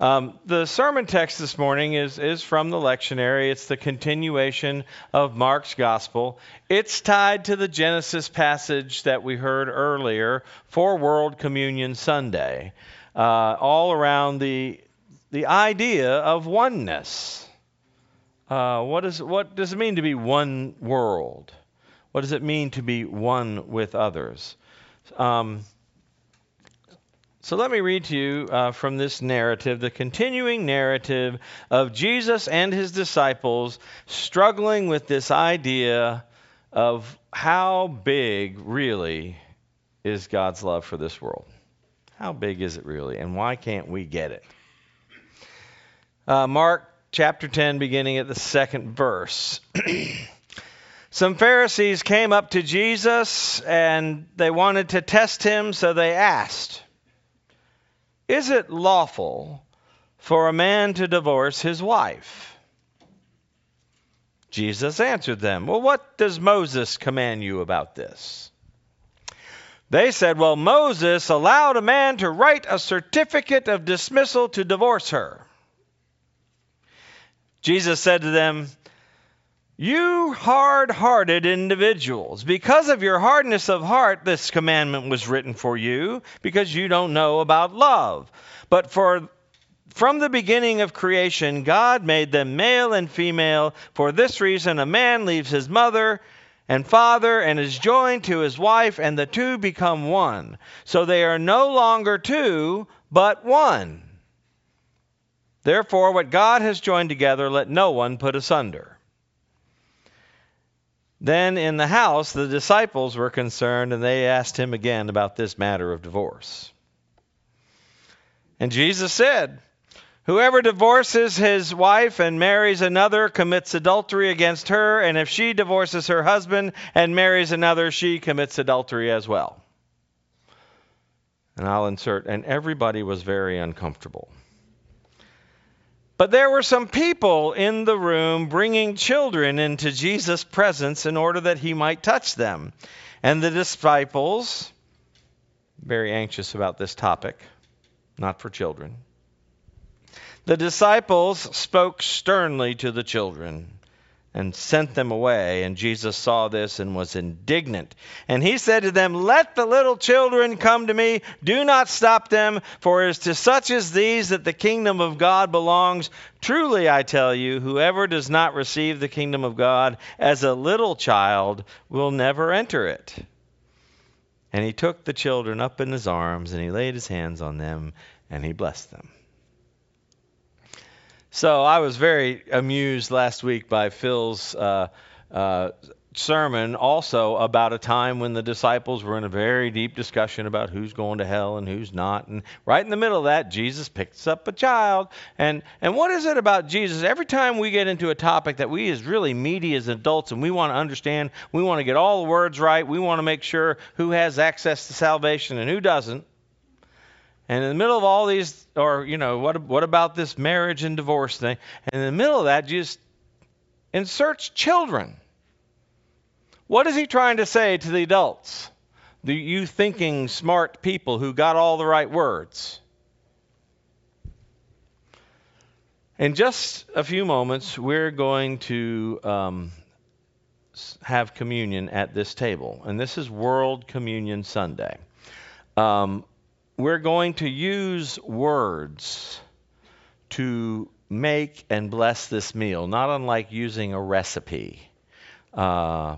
Um, the sermon text this morning is, is from the lectionary. It's the continuation of Mark's gospel. It's tied to the Genesis passage that we heard earlier for World Communion Sunday, uh, all around the, the idea of oneness. Uh, what, is, what does it mean to be one world? What does it mean to be one with others? Um, so let me read to you uh, from this narrative, the continuing narrative of Jesus and his disciples struggling with this idea of how big really is God's love for this world. How big is it really, and why can't we get it? Uh, Mark chapter 10, beginning at the second verse. Some Pharisees came up to Jesus and they wanted to test him, so they asked. Is it lawful for a man to divorce his wife? Jesus answered them, Well, what does Moses command you about this? They said, Well, Moses allowed a man to write a certificate of dismissal to divorce her. Jesus said to them, you hard hearted individuals, because of your hardness of heart, this commandment was written for you, because you don't know about love. But for from the beginning of creation, God made them male and female. For this reason, a man leaves his mother and father and is joined to his wife, and the two become one. So they are no longer two, but one. Therefore, what God has joined together, let no one put asunder. Then in the house, the disciples were concerned, and they asked him again about this matter of divorce. And Jesus said, Whoever divorces his wife and marries another commits adultery against her, and if she divorces her husband and marries another, she commits adultery as well. And I'll insert, and everybody was very uncomfortable. But there were some people in the room bringing children into Jesus' presence in order that he might touch them. And the disciples, very anxious about this topic, not for children, the disciples spoke sternly to the children and sent them away. And Jesus saw this and was indignant. And he said to them, Let the little children come to me. Do not stop them, for it is to such as these that the kingdom of God belongs. Truly, I tell you, whoever does not receive the kingdom of God as a little child will never enter it. And he took the children up in his arms, and he laid his hands on them, and he blessed them. So I was very amused last week by Phil's uh, uh, sermon, also about a time when the disciples were in a very deep discussion about who's going to hell and who's not. And right in the middle of that, Jesus picks up a child. And and what is it about Jesus? Every time we get into a topic that we is really meaty as adults and we want to understand, we want to get all the words right, we want to make sure who has access to salvation and who doesn't. And in the middle of all these, or, you know, what, what about this marriage and divorce thing? And in the middle of that, just inserts children. What is he trying to say to the adults? The you thinking smart people who got all the right words? In just a few moments, we're going to um, have communion at this table. And this is World Communion Sunday. Um, we're going to use words to make and bless this meal, not unlike using a recipe uh,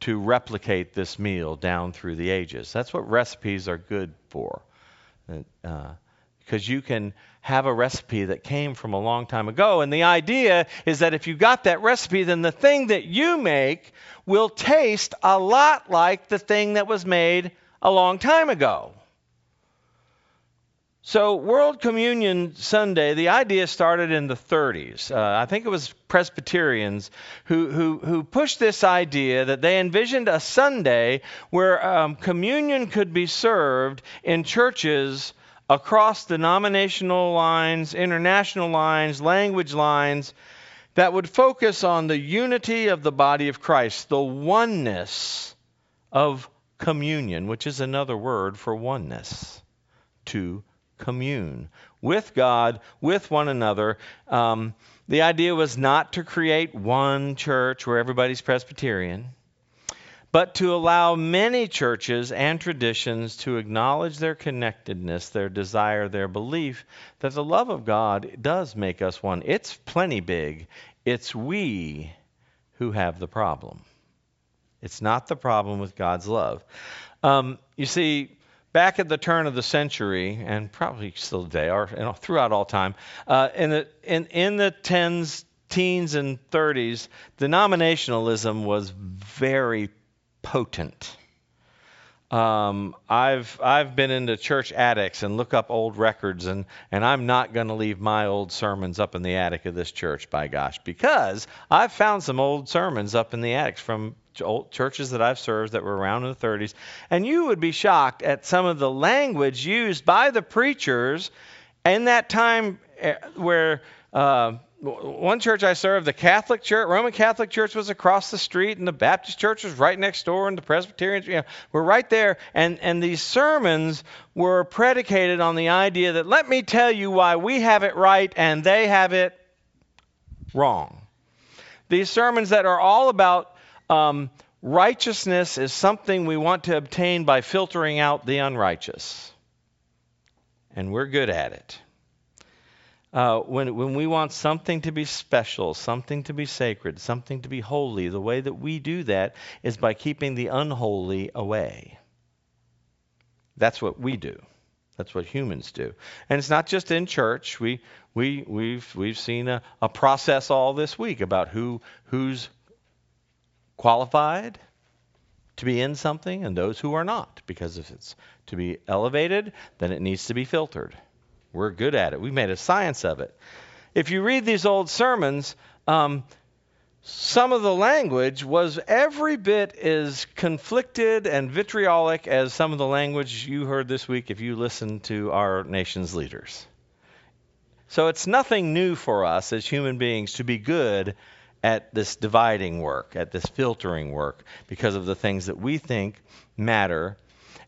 to replicate this meal down through the ages. That's what recipes are good for. Uh, because you can have a recipe that came from a long time ago. And the idea is that if you got that recipe, then the thing that you make will taste a lot like the thing that was made a long time ago. So, World Communion Sunday, the idea started in the 30s. Uh, I think it was Presbyterians who, who, who, pushed this idea that they envisioned a Sunday where um, communion could be served in churches across denominational lines, international lines, language lines, that would focus on the unity of the body of Christ, the oneness of communion, which is another word for oneness. to commune with God, with one another. Um, the idea was not to create one church where everybody's Presbyterian, but to allow many churches and traditions to acknowledge their connectedness, their desire, their belief that the love of God does make us one. It's plenty big. It's we who have the problem. It's not the problem with God's love. Um, you see, back at the turn of the century, and probably still today, or you know, throughout all time, uh, in the in in the tens, teens, and 30s, denominationalism was very potent. Um, I've I've been into church attics and look up old records and and I'm not going to leave my old sermons up in the attic of this church by gosh because I've found some old sermons up in the attics from churches that I've served that were around in the 30s and you would be shocked at some of the language used by the preachers in that time eh, where uh, one church I served, the Catholic Church, Roman Catholic Church was across the street, and the Baptist Church was right next door, and the Presbyterians you know, were right there. And, and these sermons were predicated on the idea that let me tell you why we have it right and they have it wrong. These sermons that are all about um, righteousness is something we want to obtain by filtering out the unrighteous. And we're good at it uh, when, when we want something to be special, something to be sacred, something to be holy, the way that we do that is by keeping the unholy away. That's what we do. That's what humans do. And it's not just in church. We, we, we've, we've seen a, a process all this week about who, who's qualified to be in something and those who are not. Because if it's to be elevated, then it needs to be filtered. We're good at it. We've made a science of it. If you read these old sermons, um, some of the language was every bit as conflicted and vitriolic as some of the language you heard this week if you listened to our nation's leaders. So it's nothing new for us as human beings to be good at this dividing work, at this filtering work, because of the things that we think matter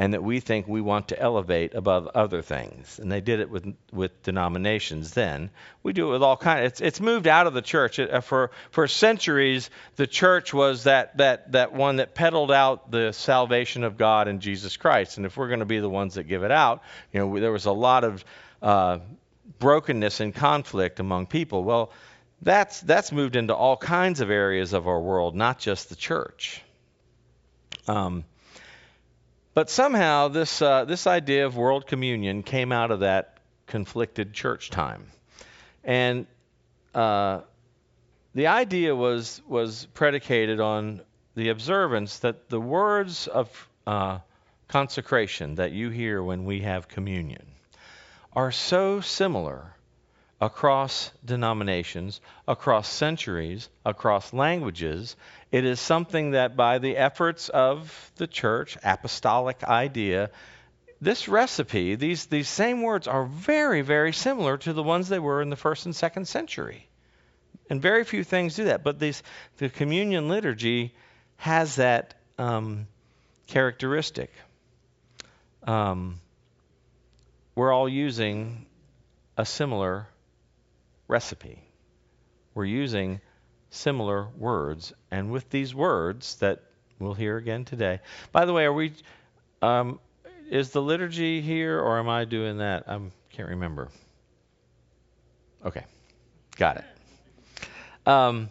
and that we think we want to elevate above other things. And they did it with with denominations then. We do it with all kinds. It's it's moved out of the church. It, uh, for for centuries, the church was that that that one that peddled out the salvation of God and Jesus Christ. And if we're going to be the ones that give it out, you know, there was a lot of uh, brokenness and conflict among people. Well, that's that's moved into all kinds of areas of our world, not just the church. Um, but somehow this, uh, this idea of world communion came out of that conflicted church time. And uh, the idea was, was predicated on the observance that the words of uh, consecration that you hear when we have communion are so similar across denominations, across centuries, across languages. It is something that, by the efforts of the church, apostolic idea, this recipe, these, these same words are very, very similar to the ones they were in the first and second century. And very few things do that. But these, the communion liturgy has that um, characteristic. Um, we're all using a similar recipe. We're using similar words, and with these words that we'll hear again today. By the way, are we? Um, is the liturgy here, or am I doing that? I can't remember. Okay, got it. Um,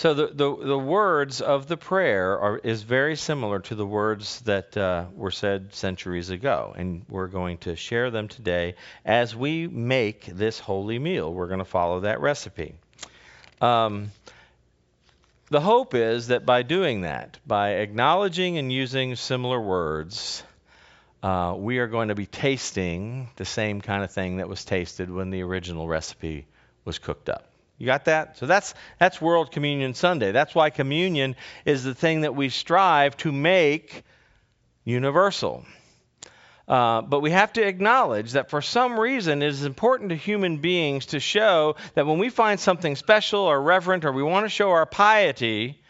so the, the, the words of the prayer are is very similar to the words that uh, were said centuries ago, and we're going to share them today as we make this holy meal. We're going to follow that recipe. Um, the hope is that by doing that, by acknowledging and using similar words, uh, we are going to be tasting the same kind of thing that was tasted when the original recipe was cooked up. You got that? So that's that's World Communion Sunday. That's why communion is the thing that we strive to make universal. Uh, but we have to acknowledge that for some reason it is important to human beings to show that when we find something special or reverent or we want to show our piety,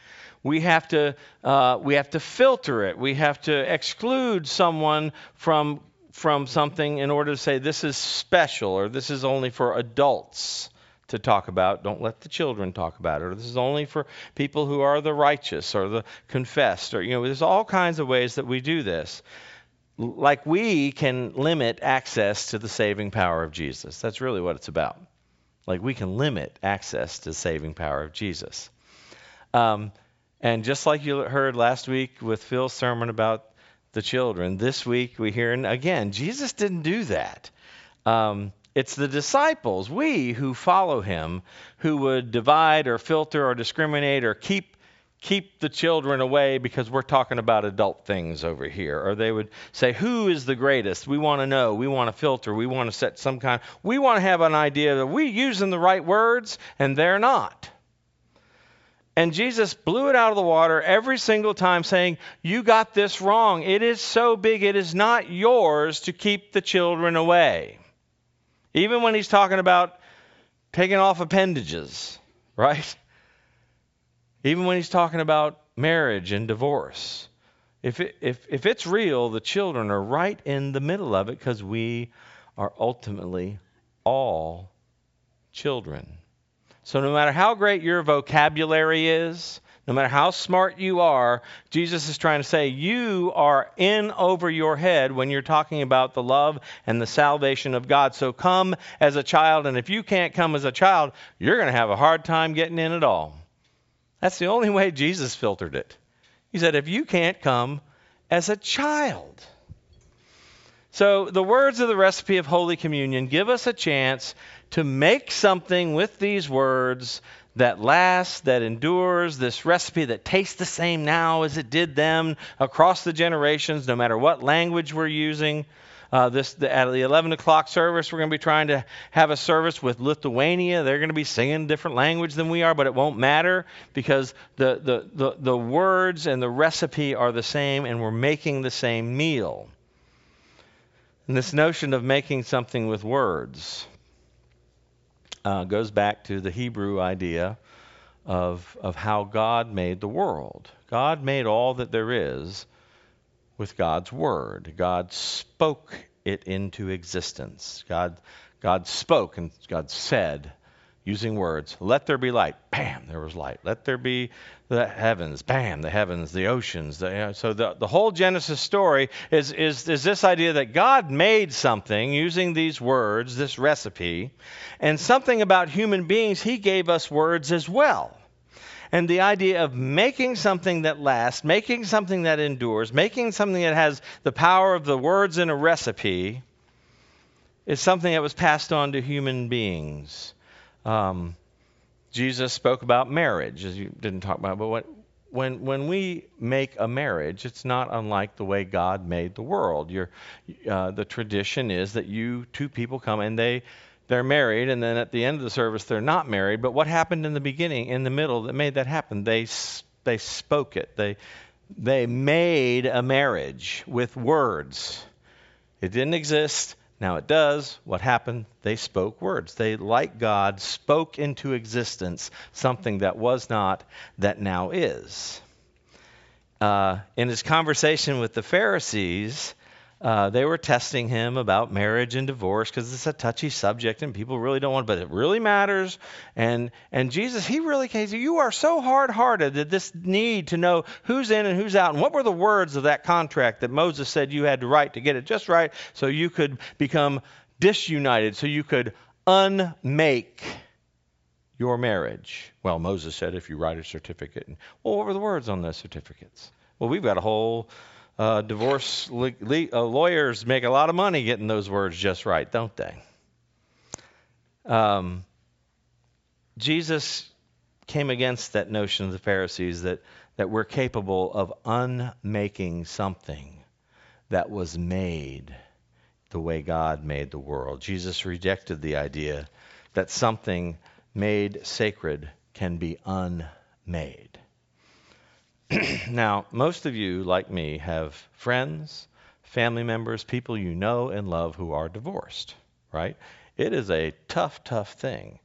we have to uh, we have to filter it. We have to exclude someone from from something in order to say this is special or this is only for adults to talk about. Don't let the children talk about it. Or this is only for people who are the righteous or the confessed. Or, you know, there's all kinds of ways that we do this. Like we can limit access to the saving power of Jesus. That's really what it's about. Like we can limit access to the saving power of Jesus. Um, and just like you heard last week with Phil's sermon about the children, this week we hear, and again, Jesus didn't do that. Um, it's the disciples, we who follow him, who would divide or filter or discriminate or keep keep the children away because we're talking about adult things over here. Or they would say, Who is the greatest? We want to know. We want to filter. We want to set some kind. We want to have an idea that we're using the right words, and they're not. And Jesus blew it out of the water every single time, saying, You got this wrong. It is so big, it is not yours to keep the children away. Even when he's talking about taking off appendages, right? Even when he's talking about marriage and divorce. If, it, if, if it's real, the children are right in the middle of it because we are ultimately all children. So, no matter how great your vocabulary is, no matter how smart you are, Jesus is trying to say you are in over your head when you're talking about the love and the salvation of God. So come as a child, and if you can't come as a child, you're going to have a hard time getting in at all. That's the only way Jesus filtered it. He said, if you can't come as a child. So the words of the recipe of Holy Communion give us a chance to make something with these words that lasts, that endures, this recipe that tastes the same now as it did then across the generations, no matter what language we're using. Uh, this the, at the 11 o'clock service, we're going to be trying to have a service with Lithuania. They're going to be singing a different language than we are, but it won't matter because the, the, the, the words and the recipe are the same, and we're making the same meal. And this notion of making something with words uh, goes back to the Hebrew idea of, of how God made the world. God made all that there is with God's word. God spoke it into existence. God, God spoke and God said, using words. Let there be light. Bam, there was light. Let there be the heavens. Bam, the heavens, the oceans. The, you know, so the, the whole Genesis story is, is, is this idea that God made something using these words, this recipe, and something about human beings, He gave us words as well. And the idea of making something that lasts, making something that endures, making something that has the power of the words in a recipe is something that was passed on to human beings. Um, Jesus spoke about marriage, as you didn't talk about, but what, when when we make a marriage, it's not unlike the way God made the world. Uh, the tradition is that you two people come and they they're married, and then at the end of the service they're not married. But what happened in the beginning, in the middle, that made that happen? They they spoke it. They they made a marriage with words. It didn't exist. Now it does. What happened? They spoke words. They, like God, spoke into existence something that was not, that now is. Uh, in his conversation with the Pharisees, uh, they were testing him about marriage and divorce because it's a touchy subject and people really don't want but it really matters. And and jesus he really came you are so hard-hearted that this need to know who's in and who's out. And what were the words of that contract that moses said you had to write to get it just right so you could become disunited so you could unmake your marriage? Well moses said if you write a certificate. Well what were the words on those certificates? Well we've got a whole uh, divorce le- le- uh, lawyers make a lot of money getting those words just right, don't they? Um, Jesus came against that notion of the Pharisees that, that we're capable of unmaking something that was made the way God made the world. Jesus rejected the idea that something made sacred can be unmade. now, most of you, like me, have friends, family members, people you know and love who are divorced, right? It is a tough, tough thing.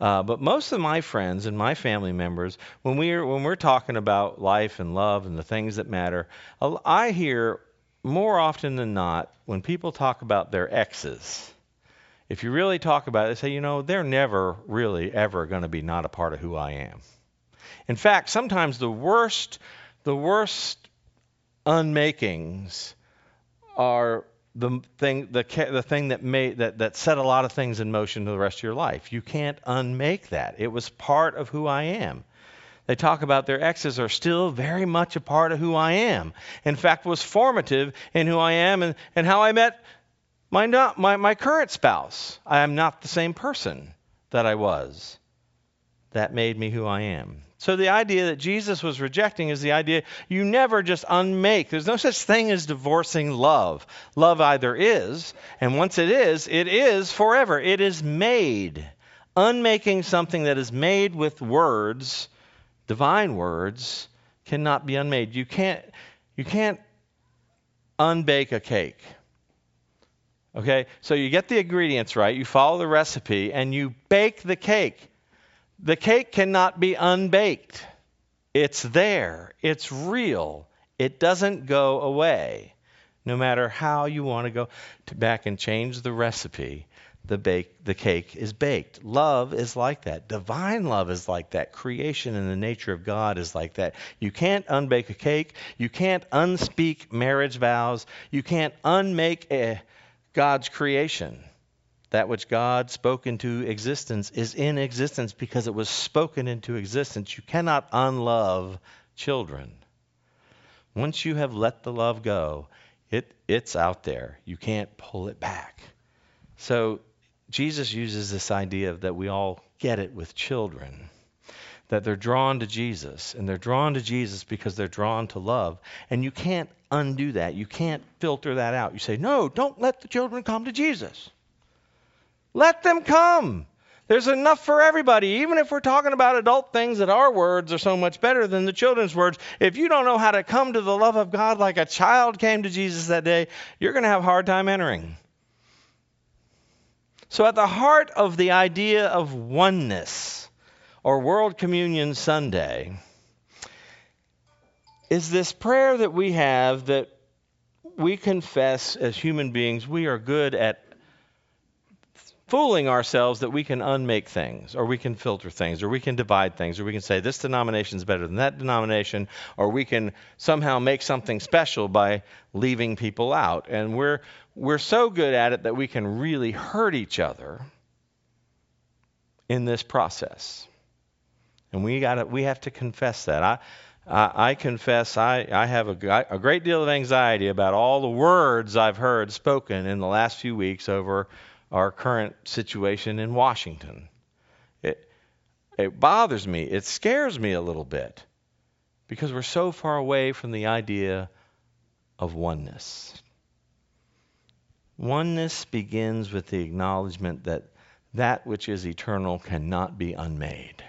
Uh, but most of my friends and my family members, when we're when we're talking about life and love and the things that matter, I hear more often than not, when people talk about their exes, if you really talk about it, they say, you know, they're never really ever going to be not a part of who I am. In fact, sometimes the worst, the worst unmakings are the thing, the, the thing that made that, that set a lot of things in motion to the rest of your life. You can't unmake that. It was part of who I am. They talk about their exes are still very much a part of who I am. In fact, was formative in who I am and, and how I met my, not, my, my current spouse. I am not the same person that I was. That made me who I am. So the idea that Jesus was rejecting is the idea you never just unmake. There's no such thing as divorcing love. Love either is, and once it is, it is forever. It is made. Unmaking something that is made with words, divine words, cannot be unmade. You can't you can't unbake a cake. Okay? So you get the ingredients right, you follow the recipe, and you bake the cake. The cake cannot be unbaked. It's there, it's real, it doesn't go away. No matter how you want to go back and change the recipe, the bake the cake is baked. Love is like that. Divine love is like that. Creation and the nature of God is like that. You can't unbake a cake. You can't unspeak marriage vows. You can't unmake a, God's creation. That which God spoke into existence is in existence because it was spoken into existence. You cannot unlove children. Once you have let the love go, it, it's out there. You can't pull it back. So Jesus uses this idea that we all get it with children. That they're drawn to Jesus, and they're drawn to Jesus because they're drawn to love. And you can't undo that. You can't filter that out. You say, no, don't let the children come to Jesus. Let them come. There's enough for everybody. Even if we're talking about adult things that our words are so much better than the children's words, if you don't know how to come to the love of God like a child came to Jesus that day, you're going to have a hard time entering. So, at the heart of the idea of oneness or World Communion Sunday is this prayer that we have that we confess as human beings we are good at fooling ourselves that we can unmake things, or we can filter things, or we can divide things, or we can say this denomination is better than that denomination, or we can somehow make something special by leaving people out. And we're, we're so good at it that we can really hurt each other in this process. And we, gotta, we have to confess that. I, I, I confess I, I have a, a great deal of anxiety about all the words I've heard spoken in the last few weeks over our current situation in Washington. It, it bothers me. It scares me a little bit because we're so far away from the idea of oneness. Oneness begins with the acknowledgement that that which is eternal cannot be unmade.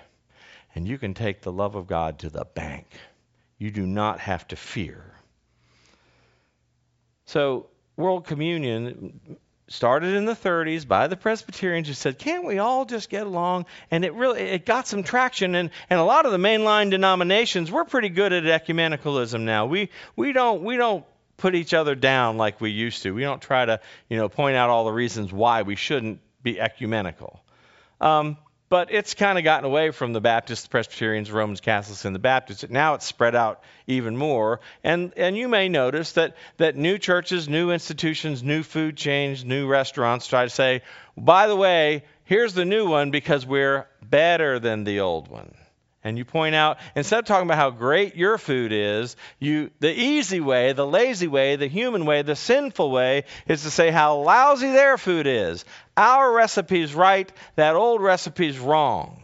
And you can take the love of God to the bank. You do not have to fear. So, World Communion started in the 30s by the Presbyterians who said, "Can't we all just get along?" And it really it got some traction. And and a lot of the mainline denominations we're pretty good at ecumenicalism now. We we don't we don't put each other down like we used to. We don't try to you know point out all the reasons why we shouldn't be ecumenical. Um, but it's kind of gotten away from the Baptists, the Presbyterians, Romans Catholics, and the Baptists. Now it's spread out even more. And, and you may notice that, that new churches, new institutions, new food chains, new restaurants try to say, by the way, here's the new one because we're better than the old one. And you point out, instead of talking about how great your food is, you, the easy way, the lazy way, the human way, the sinful way is to say how lousy their food is. Our recipe's right, that old recipe's wrong.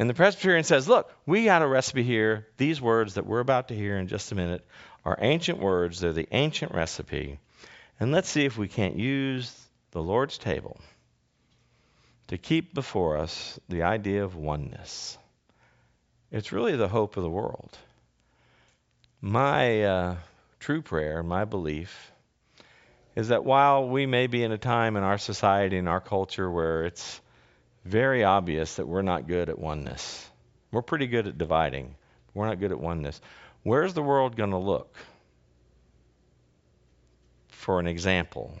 And the Presbyterian says, look, we got a recipe here. These words that we're about to hear in just a minute are ancient words, they're the ancient recipe. And let's see if we can't use the Lord's table to keep before us the idea of oneness. It's really the hope of the world. My uh, true prayer, my belief, is that while we may be in a time in our society in our culture where it's very obvious that we're not good at oneness, we're pretty good at dividing, we're not good at oneness. Where's the world going to look? for an example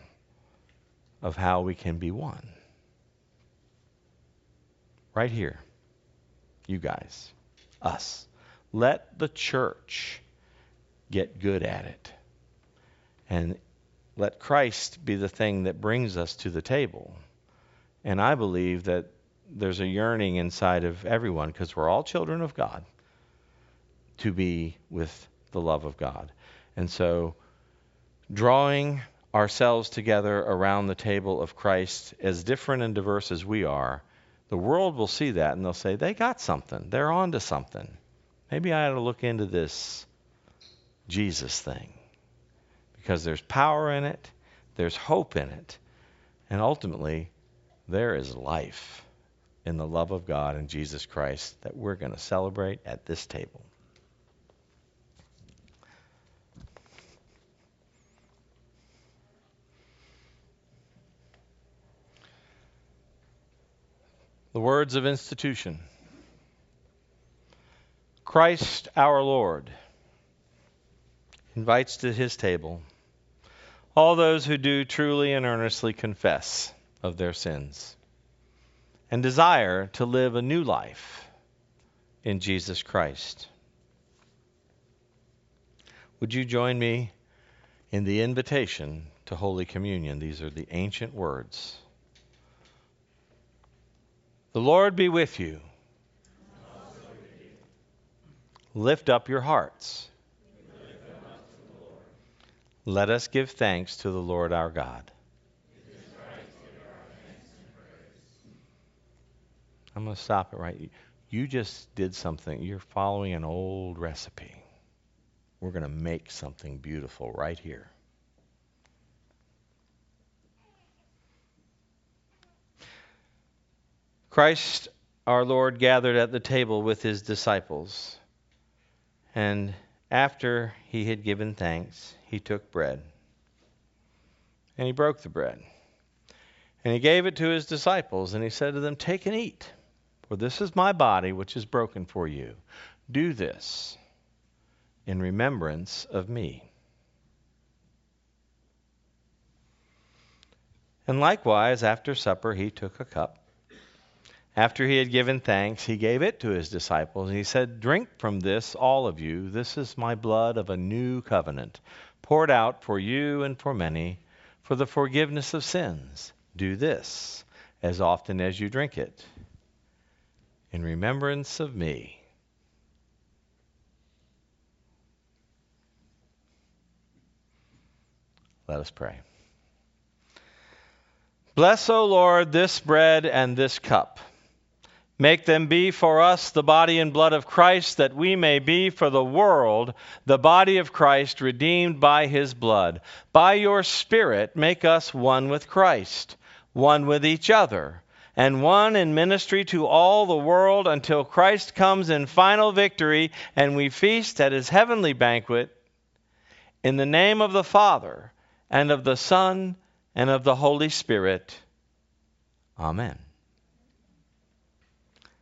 of how we can be one. Right here, you guys, us. Let the church get good at it. And let Christ be the thing that brings us to the table. And I believe that there's a yearning inside of everyone, because we're all children of God, to be with the love of God. And so, drawing ourselves together around the table of Christ, as different and diverse as we are, the world will see that and they'll say, they got something. They're on to something. Maybe I ought to look into this Jesus thing. Because there's power in it, there's hope in it, and ultimately, there is life in the love of God and Jesus Christ that we're going to celebrate at this table. The words of institution Christ our Lord invites to his table all those who do truly and earnestly confess of their sins and desire to live a new life in Jesus Christ. Would you join me in the invitation to Holy Communion? These are the ancient words. The Lord be with you. Lift up your hearts. Let us give thanks to the Lord our God. I'm going to stop it right. You just did something. You're following an old recipe. We're going to make something beautiful right here. Christ our Lord gathered at the table with his disciples. And after he had given thanks, he took bread. And he broke the bread. And he gave it to his disciples, and he said to them, Take and eat, for this is my body, which is broken for you. Do this in remembrance of me. And likewise, after supper, he took a cup. After he had given thanks, he gave it to his disciples, and he said, Drink from this, all of you. This is my blood of a new covenant, poured out for you and for many for the forgiveness of sins. Do this as often as you drink it in remembrance of me. Let us pray. Bless, O Lord, this bread and this cup Make them be for us the body and blood of Christ, that we may be for the world the body of Christ, redeemed by his blood. By your Spirit, make us one with Christ, one with each other, and one in ministry to all the world until Christ comes in final victory and we feast at his heavenly banquet. In the name of the Father, and of the Son, and of the Holy Spirit. Amen.